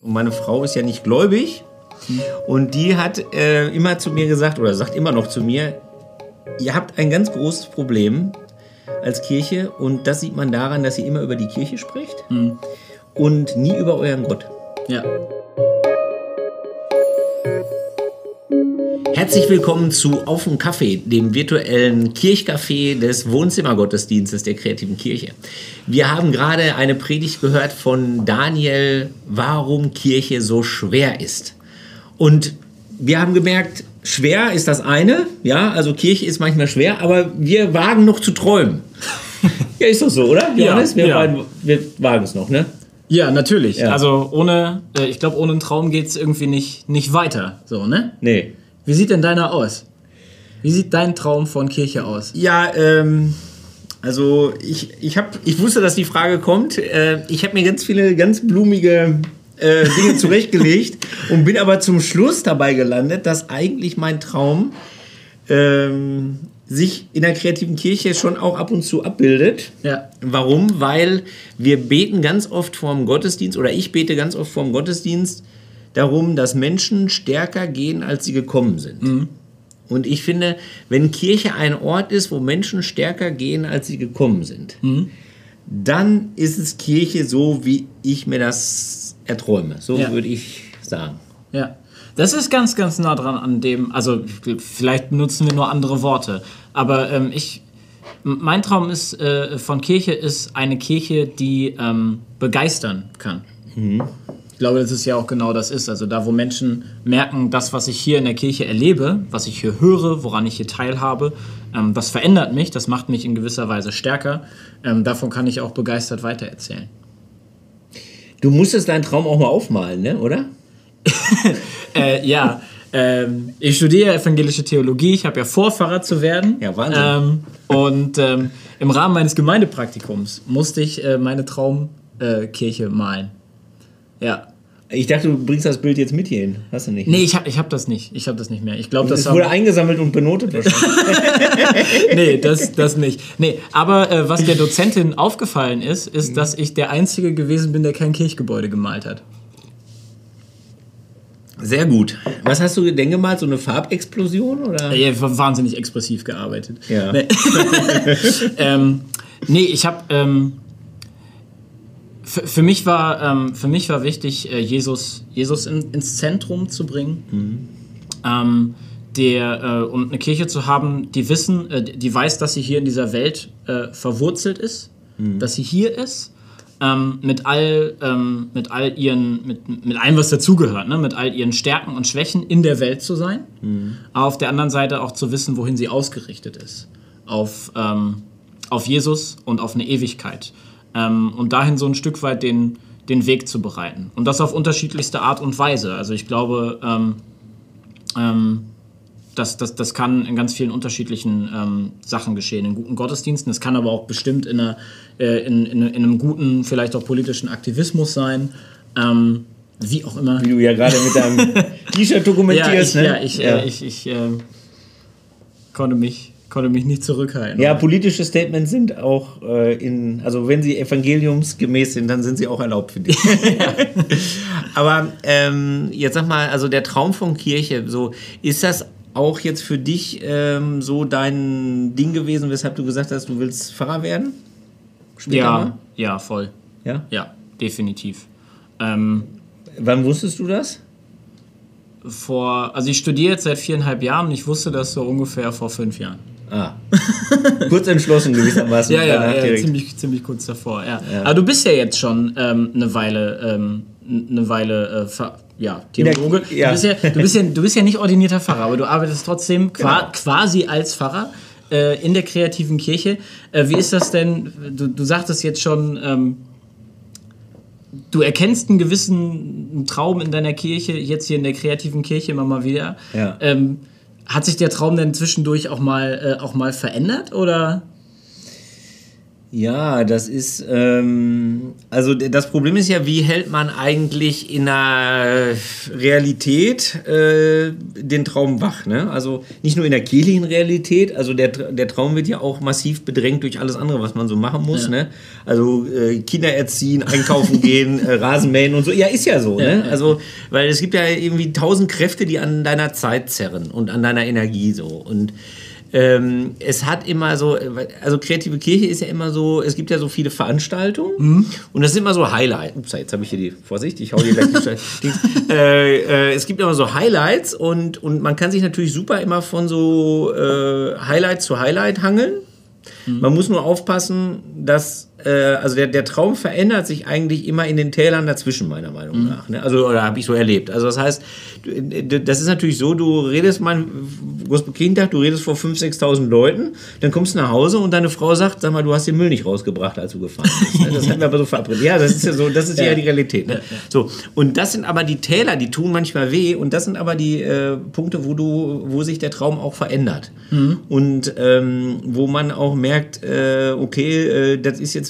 Und meine Frau ist ja nicht gläubig. Und die hat äh, immer zu mir gesagt, oder sagt immer noch zu mir, ihr habt ein ganz großes Problem als Kirche. Und das sieht man daran, dass ihr immer über die Kirche spricht und nie über euren Gott. Ja. Herzlich willkommen zu Auf dem Kaffee, dem virtuellen Kirchcafé des Wohnzimmergottesdienstes der kreativen Kirche. Wir haben gerade eine Predigt gehört von Daniel, warum Kirche so schwer ist. Und wir haben gemerkt, schwer ist das eine, ja, also Kirche ist manchmal schwer, aber wir wagen noch zu träumen. ja, ist doch so, oder? Ja, Johannes? wir, ja. wagen- wir wagen es noch, ne? Ja, natürlich. Ja. Also ohne, äh, ich glaube, ohne einen Traum geht es irgendwie nicht, nicht weiter. So, ne? Nee. Wie sieht denn deiner aus? Wie sieht dein Traum von Kirche aus? Ja, ähm, also ich, ich, hab, ich wusste, dass die Frage kommt. Äh, ich habe mir ganz viele ganz blumige äh, Dinge zurechtgelegt und bin aber zum Schluss dabei gelandet, dass eigentlich mein Traum ähm, sich in der kreativen Kirche schon auch ab und zu abbildet. Ja. Warum? Weil wir beten ganz oft vorm Gottesdienst oder ich bete ganz oft vorm Gottesdienst darum, dass Menschen stärker gehen, als sie gekommen sind. Und ich finde, wenn Kirche ein Ort ist, wo Menschen stärker gehen, als sie gekommen sind, dann ist es Kirche so, wie ich mir das erträume. So Ja. würde ich sagen. Ja. Das ist ganz, ganz nah dran an dem, also vielleicht benutzen wir nur andere Worte, aber ähm, ich, mein Traum ist, äh, von Kirche ist eine Kirche, die ähm, begeistern kann. Ich glaube, dass es ja auch genau das ist. Also da, wo Menschen merken, das, was ich hier in der Kirche erlebe, was ich hier höre, woran ich hier teilhabe, ähm, das verändert mich, das macht mich in gewisser Weise stärker. Ähm, davon kann ich auch begeistert weitererzählen. Du musstest deinen Traum auch mal aufmalen, ne? oder? Äh, ja, ähm, ich studiere evangelische Theologie. Ich habe ja vor, Pfarrer zu werden. Ja, Wahnsinn. Ähm, und ähm, im Rahmen meines Gemeindepraktikums musste ich äh, meine Traumkirche äh, malen. Ja. Ich dachte, du bringst das Bild jetzt mit hierhin. Hast du nicht? Nee, ich habe ich hab das nicht. Ich habe das nicht mehr. Ich glaube, das Es wurde eingesammelt und benotet wahrscheinlich. nee, das, das nicht. Nee, aber äh, was der Dozentin aufgefallen ist, ist, dass ich der Einzige gewesen bin, der kein Kirchgebäude gemalt hat. Sehr gut. Was hast du denn gemalt? So eine Farbexplosion? Oder? Ja, war wahnsinnig expressiv gearbeitet. Ja. Nee, ähm, nee ich habe. Ähm, für, für, mich war, ähm, für mich war wichtig, äh, Jesus, Jesus in, ins Zentrum zu bringen. Ähm, der, äh, und eine Kirche zu haben, die wissen, äh, die weiß, dass sie hier in dieser Welt äh, verwurzelt ist, dass sie hier ist. Ähm, mit all ähm, mit all ihren mit, mit allem was dazugehört ne? mit all ihren Stärken und Schwächen in der Welt zu sein aber auf der anderen Seite auch zu wissen wohin sie ausgerichtet ist auf ähm, auf Jesus und auf eine Ewigkeit ähm, und dahin so ein Stück weit den den Weg zu bereiten und das auf unterschiedlichste Art und Weise also ich glaube ähm, ähm, das, das, das kann in ganz vielen unterschiedlichen ähm, Sachen geschehen, in guten Gottesdiensten. Es kann aber auch bestimmt in, einer, äh, in, in, in einem guten, vielleicht auch politischen Aktivismus sein. Ähm, wie auch immer. Wie du ja gerade mit deinem T-Shirt Ja, dokumentierst. ich, ne? ja, ich, Äh, ich, ich äh, konnte, mich, konnte mich nicht zurückhalten. Ja, politische Statements sind auch äh, in, also wenn sie evangeliumsgemäß sind, dann sind sie auch erlaubt, finde ich. Aber ähm, jetzt sag mal, also der Traum von Kirche, so ist das auch jetzt für dich ähm, so dein Ding gewesen, weshalb du gesagt hast, du willst Pfarrer werden? Später ja, mal? ja, voll. ja. Ja, definitiv. Ähm, Wann wusstest du das? vor, also ich studiere jetzt seit viereinhalb Jahren und ich wusste das so ungefähr vor fünf Jahren. Ah. Kurz entschlossen gewissermaßen. Ja, ja, ja ziemlich, ziemlich kurz davor. Ja. Aber du bist ja jetzt schon ähm, eine Weile, ähm, eine Weile, äh, ja, Theologe. Der- ja. Du, bist ja, du, bist ja, du bist ja nicht ordinierter Pfarrer, aber du arbeitest trotzdem qua Genau. quasi als Pfarrer äh, in der kreativen Kirche. Äh, wie ist das denn? Du, du sagtest jetzt schon, ähm, du erkennst einen gewissen Traum in deiner Kirche, jetzt hier in der kreativen Kirche immer mal wieder. Ja. Ähm, hat sich der Traum denn zwischendurch auch mal, äh, auch mal verändert oder? Ja, das ist, ähm, also das Problem ist ja, wie hält man eigentlich in der Realität äh, den Traum wach? Ne? Also nicht nur in der kirchlichen Realität, also der, der Traum wird ja auch massiv bedrängt durch alles andere, was man so machen muss. Ja. Ne? Also äh, Kinder erziehen, einkaufen gehen, äh, Rasenmähen und so. Ja, ist ja so. Ja, ne? ja. Also, weil es gibt ja irgendwie tausend Kräfte, die an deiner Zeit zerren und an deiner Energie so. Und ähm, es hat immer so, also kreative Kirche ist ja immer so, es gibt ja so viele Veranstaltungen Mhm. und das sind immer so Highlights. Ups, jetzt habe ich hier die, Vorsicht, ich hau hier gleich die äh, äh, Es gibt immer so Highlights und, und man kann sich natürlich super immer von so äh, Highlight zu Highlight hangeln. Man muss nur aufpassen, dass, also der, der Traum verändert sich eigentlich immer in den Tälern dazwischen, meiner Meinung nach. Ne? Also, oder habe ich so erlebt. Also, das heißt, d- das ist natürlich so, du redest mal, Großbekindtag, du redest vor 5.000, 6.000 Leuten, dann kommst du nach Hause und deine Frau sagt, sag mal, du hast den Müll nicht rausgebracht, als du gefahren bist. Ne? Das hatten wir aber so verabredet. Ja, das ist ja so, das ist ja, Ja. die Realität. Ne? So, und das sind aber die Täler, die tun manchmal weh und das sind aber die äh, Punkte, wo du, wo sich der Traum auch verändert. Und ähm, wo man auch merkt, äh, okay, äh, das ist jetzt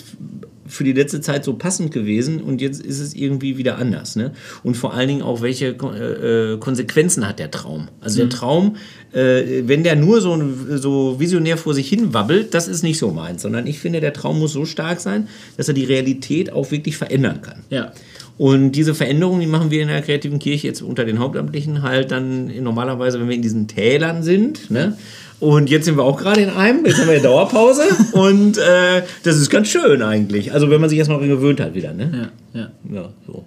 für die letzte Zeit so passend gewesen und jetzt ist es irgendwie wieder anders. Ne? Und vor allen Dingen auch, welche äh, äh, Konsequenzen hat der Traum? Also der Traum, äh, wenn der nur so, so visionär vor sich hin wabbelt, das ist nicht so meins, sondern ich finde, der Traum muss so stark sein, dass er die Realität auch wirklich verändern kann. Ja. Und diese Veränderungen, die machen wir in der kreativen Kirche jetzt unter den Hauptamtlichen halt dann normalerweise, wenn wir in diesen Tälern sind. Ne? Und jetzt sind wir auch gerade in einem, jetzt haben wir eine Dauerpause und äh, das ist ganz schön eigentlich. Also wenn man sich erstmal dran gewöhnt hat wieder. Ne? Ja, ja. Ja, so.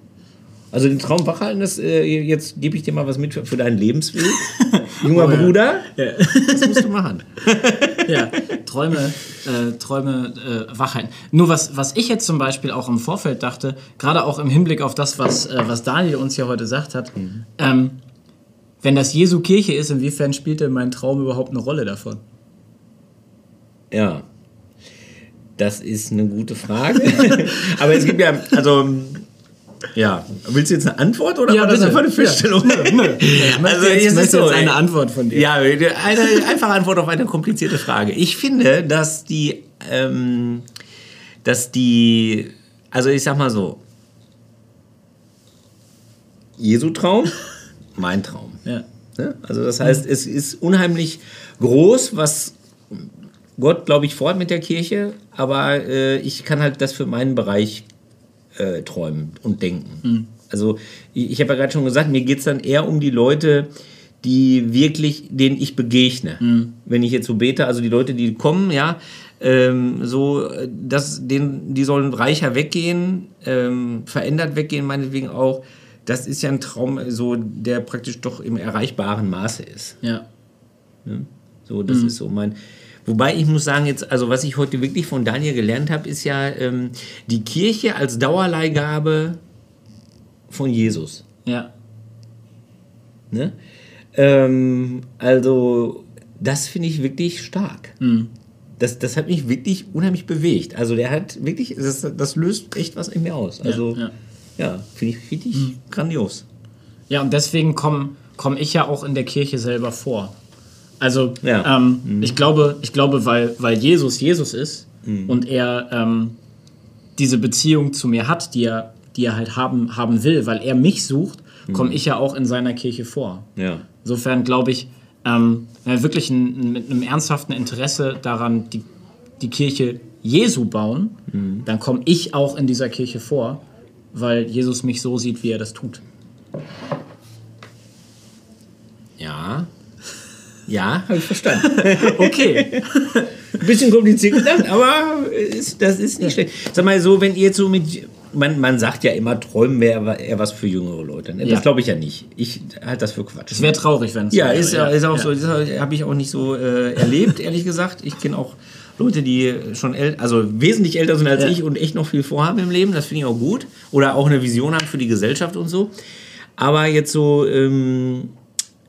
Also den Traum wachhalten, das, äh, jetzt gebe ich dir mal was mit für, für deinen Lebensweg. Junger Oh ja. Bruder, Ja. das musst du machen. ja, Träume, äh, Träume äh, wachhalten. Nur was, was ich jetzt zum Beispiel auch im Vorfeld dachte, gerade auch im Hinblick auf das, was, äh, was Daniel uns hier heute gesagt hat, ähm, wenn das Jesu Kirche ist, inwiefern spielt denn mein Traum überhaupt eine Rolle davon? Ja, das ist eine gute Frage. Aber es gibt ja, also, ja, willst du jetzt eine Antwort oder war das einfach eine Feststellung? Ja, nö, nö. Ich möchte Also, jetzt- ist möchte so, jetzt eine. Antwort von dir. Ja, eine einfache Antwort auf eine komplizierte Frage. Ich finde, dass die, ähm, dass die, also ich sag mal so, Jesu Traum, mein Traum. Ne? Also das heißt, es ist unheimlich groß, was Gott, glaube ich, vorhat mit der Kirche, aber äh, ich kann halt das für meinen Bereich äh, träumen und denken. Also ich, ich habe ja gerade schon gesagt, mir geht es dann eher um die Leute, die wirklich, denen ich begegne. Wenn ich jetzt so bete, also die Leute, die kommen, ja, ähm, so, dass den, die sollen reicher weggehen, ähm, verändert weggehen, meinetwegen auch. Das ist ja ein Traum, so, der praktisch doch im erreichbaren Maße ist. Ja. So, das ist so mein. Wobei ich muss sagen, jetzt, also was ich heute wirklich von Daniel gelernt habe, ist ja ähm, die Kirche als Dauerleihgabe von Jesus. Ja. Ne? Ähm, also, das finde ich wirklich stark. Das, das hat mich wirklich unheimlich bewegt. Also, der hat wirklich, das, das löst echt was in mir aus. Also, ja. ja, finde ich richtig grandios. Ja, und deswegen komme komm ich ja auch in der Kirche selber vor. Also, Ja. ähm, ich glaube, ich glaube weil, weil Jesus Jesus ist und er ähm, diese Beziehung zu mir hat, die er, die er halt haben, haben will, weil er mich sucht, komme ich ja auch in seiner Kirche vor. Ja. Insofern glaube ich, ähm, wenn wir wirklich ein, mit einem ernsthaften Interesse daran die, die Kirche Jesu bauen, dann komme ich auch in dieser Kirche vor, weil Jesus mich so sieht, wie er das tut. Ja. Ja, habe ich verstanden. Okay. Ein bisschen kompliziert gedacht, aber ist, das ist nicht schlecht. Sag mal so, wenn ihr jetzt so mit. Man, man sagt ja immer, Träumen wäre eher was für jüngere Leute. Ne? Das Ja. glaube ich ja nicht. Ich halte das für Quatsch. Es wäre traurig, wenn es ja, so wäre, ist, ja, ist auch so. Das habe ich auch nicht so äh, erlebt, ehrlich gesagt. Ich kenne auch Leute, die schon äl also wesentlich älter sind als Ja. ich und echt noch viel vorhaben im Leben. Das finde ich auch gut. Oder auch eine Vision haben für die Gesellschaft und so. Aber jetzt so, ähm,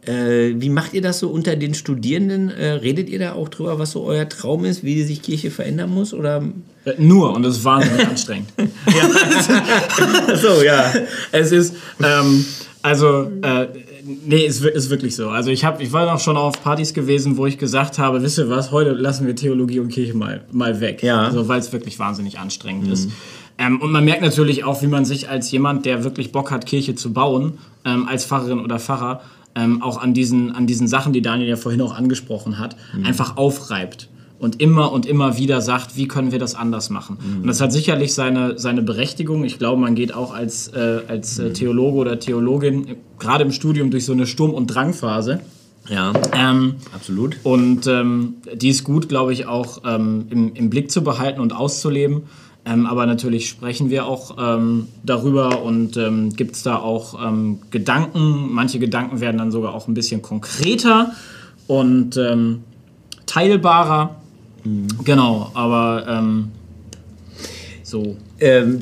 Äh, wie macht ihr das so unter den Studierenden? Äh, redet ihr da auch drüber, was so euer Traum ist, wie sich Kirche verändern muss? Oder? Äh, nur und das ist wahnsinnig anstrengend. ja. so, ja. Es ist, ähm, also, äh, nee, ist, ist wirklich so. Also ich, hab, ich war auch schon auf Partys gewesen, wo ich gesagt habe, wisst ihr was, heute lassen wir Theologie und Kirche mal, mal weg. Ja. Also, weil es wirklich wahnsinnig anstrengend mhm. ist. Ähm, und man merkt natürlich auch, wie man sich als jemand, der wirklich Bock hat, Kirche zu bauen, ähm, als Pfarrerin oder Pfarrer, ähm, auch an diesen, an diesen Sachen, die Daniel ja vorhin auch angesprochen hat, mhm. einfach aufreibt und immer und immer wieder sagt, wie können wir das anders machen. Mhm. Und das hat sicherlich seine, seine Berechtigung. Ich glaube, man geht auch als, äh, als äh, mhm. Theologe oder Theologin gerade im Studium durch so eine Sturm- und Drangphase. Ja, ähm, absolut. Und ähm, die ist gut, glaube ich, auch ähm, im, im Blick zu behalten und auszuleben. Ähm, aber natürlich sprechen wir auch ähm, darüber und ähm, gibt es da auch ähm, Gedanken. Manche Gedanken werden dann sogar auch ein bisschen konkreter und ähm, teilbarer. Mhm. Genau, aber ähm, so.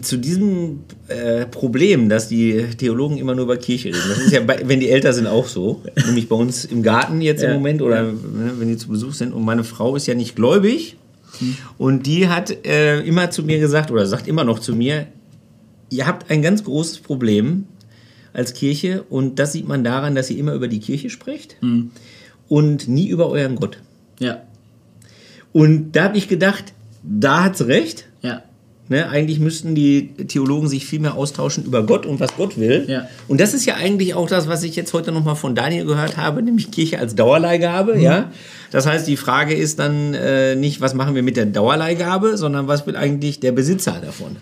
zu diesem äh, Problem, dass die Theologen immer nur über Kirche reden, das ist ja, bei, wenn die älter sind, auch so. Nämlich bei uns im Garten jetzt im Moment oder ja. Ne, wenn die zu Besuch sind. Und meine Frau ist ja nicht gläubig. Und die hat äh, immer zu mir gesagt, oder sagt immer noch zu mir, ihr habt ein ganz großes Problem als Kirche und das sieht man daran, dass ihr immer über die Kirche spricht mhm. und nie über euren Gott. Ja. Und da habe ich gedacht, da hat sie recht. Ja. Ne, eigentlich müssten die Theologen sich viel mehr austauschen über Gott und was Gott will. Ja. Und das ist ja eigentlich auch das, was ich jetzt heute nochmal von Daniel gehört habe, nämlich Kirche als Dauerleihgabe. Mhm. Ja? Das heißt, die Frage ist dann äh, nicht, was machen wir mit der Dauerleihgabe, sondern was will eigentlich der Besitzer davon?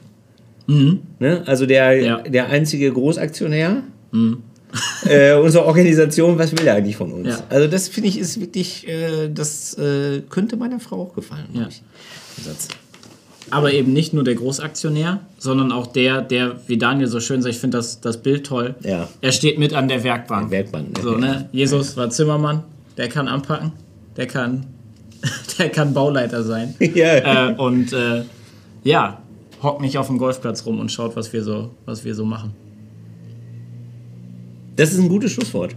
Mhm. Ne? Also der, ja. der einzige Großaktionär. Mhm. äh, unsere Organisation, was will er eigentlich von uns? Ja. Also das finde ich ist wirklich, äh, das äh, könnte meiner Frau auch gefallen. Ja. Aber eben nicht nur der Großaktionär, sondern auch der, der, wie Daniel so schön sagt, ich finde das, das Bild toll. Ja. Er steht mit an der Werkbank. Der Werkbank. So, ne? Jesus war Zimmermann, der kann anpacken, der kann, der kann Bauleiter sein. ja. Äh, und äh, ja, hockt nicht auf dem Golfplatz rum und schaut, was wir so, was wir so machen. Das ist ein gutes Schlusswort.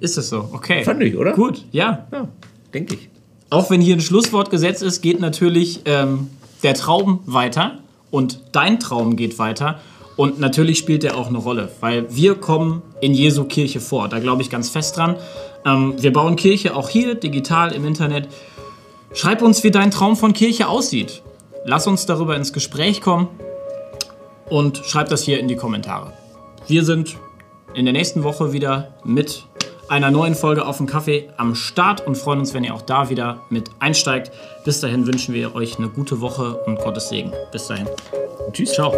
Ist es so? Okay. Fand ich, oder? Gut, ja. Ja, denke ich. Auch wenn hier ein Schlusswort gesetzt ist, geht natürlich ähm, der Traum weiter und dein Traum geht weiter. Und natürlich spielt er auch eine Rolle, weil wir kommen in Jesu Kirche vor. Da glaube ich ganz fest dran. Ähm, wir bauen Kirche auch hier digital im Internet. Schreib uns, wie dein Traum von Kirche aussieht. Lass uns darüber ins Gespräch kommen und schreib das hier in die Kommentare. Wir sind in der nächsten Woche wieder mit einer neuen Folge auf dem Kaffee am Start und freuen uns, wenn ihr auch da wieder mit einsteigt. Bis dahin wünschen wir euch eine gute Woche und Gottes Segen. Bis dahin. Tschüss. Ciao.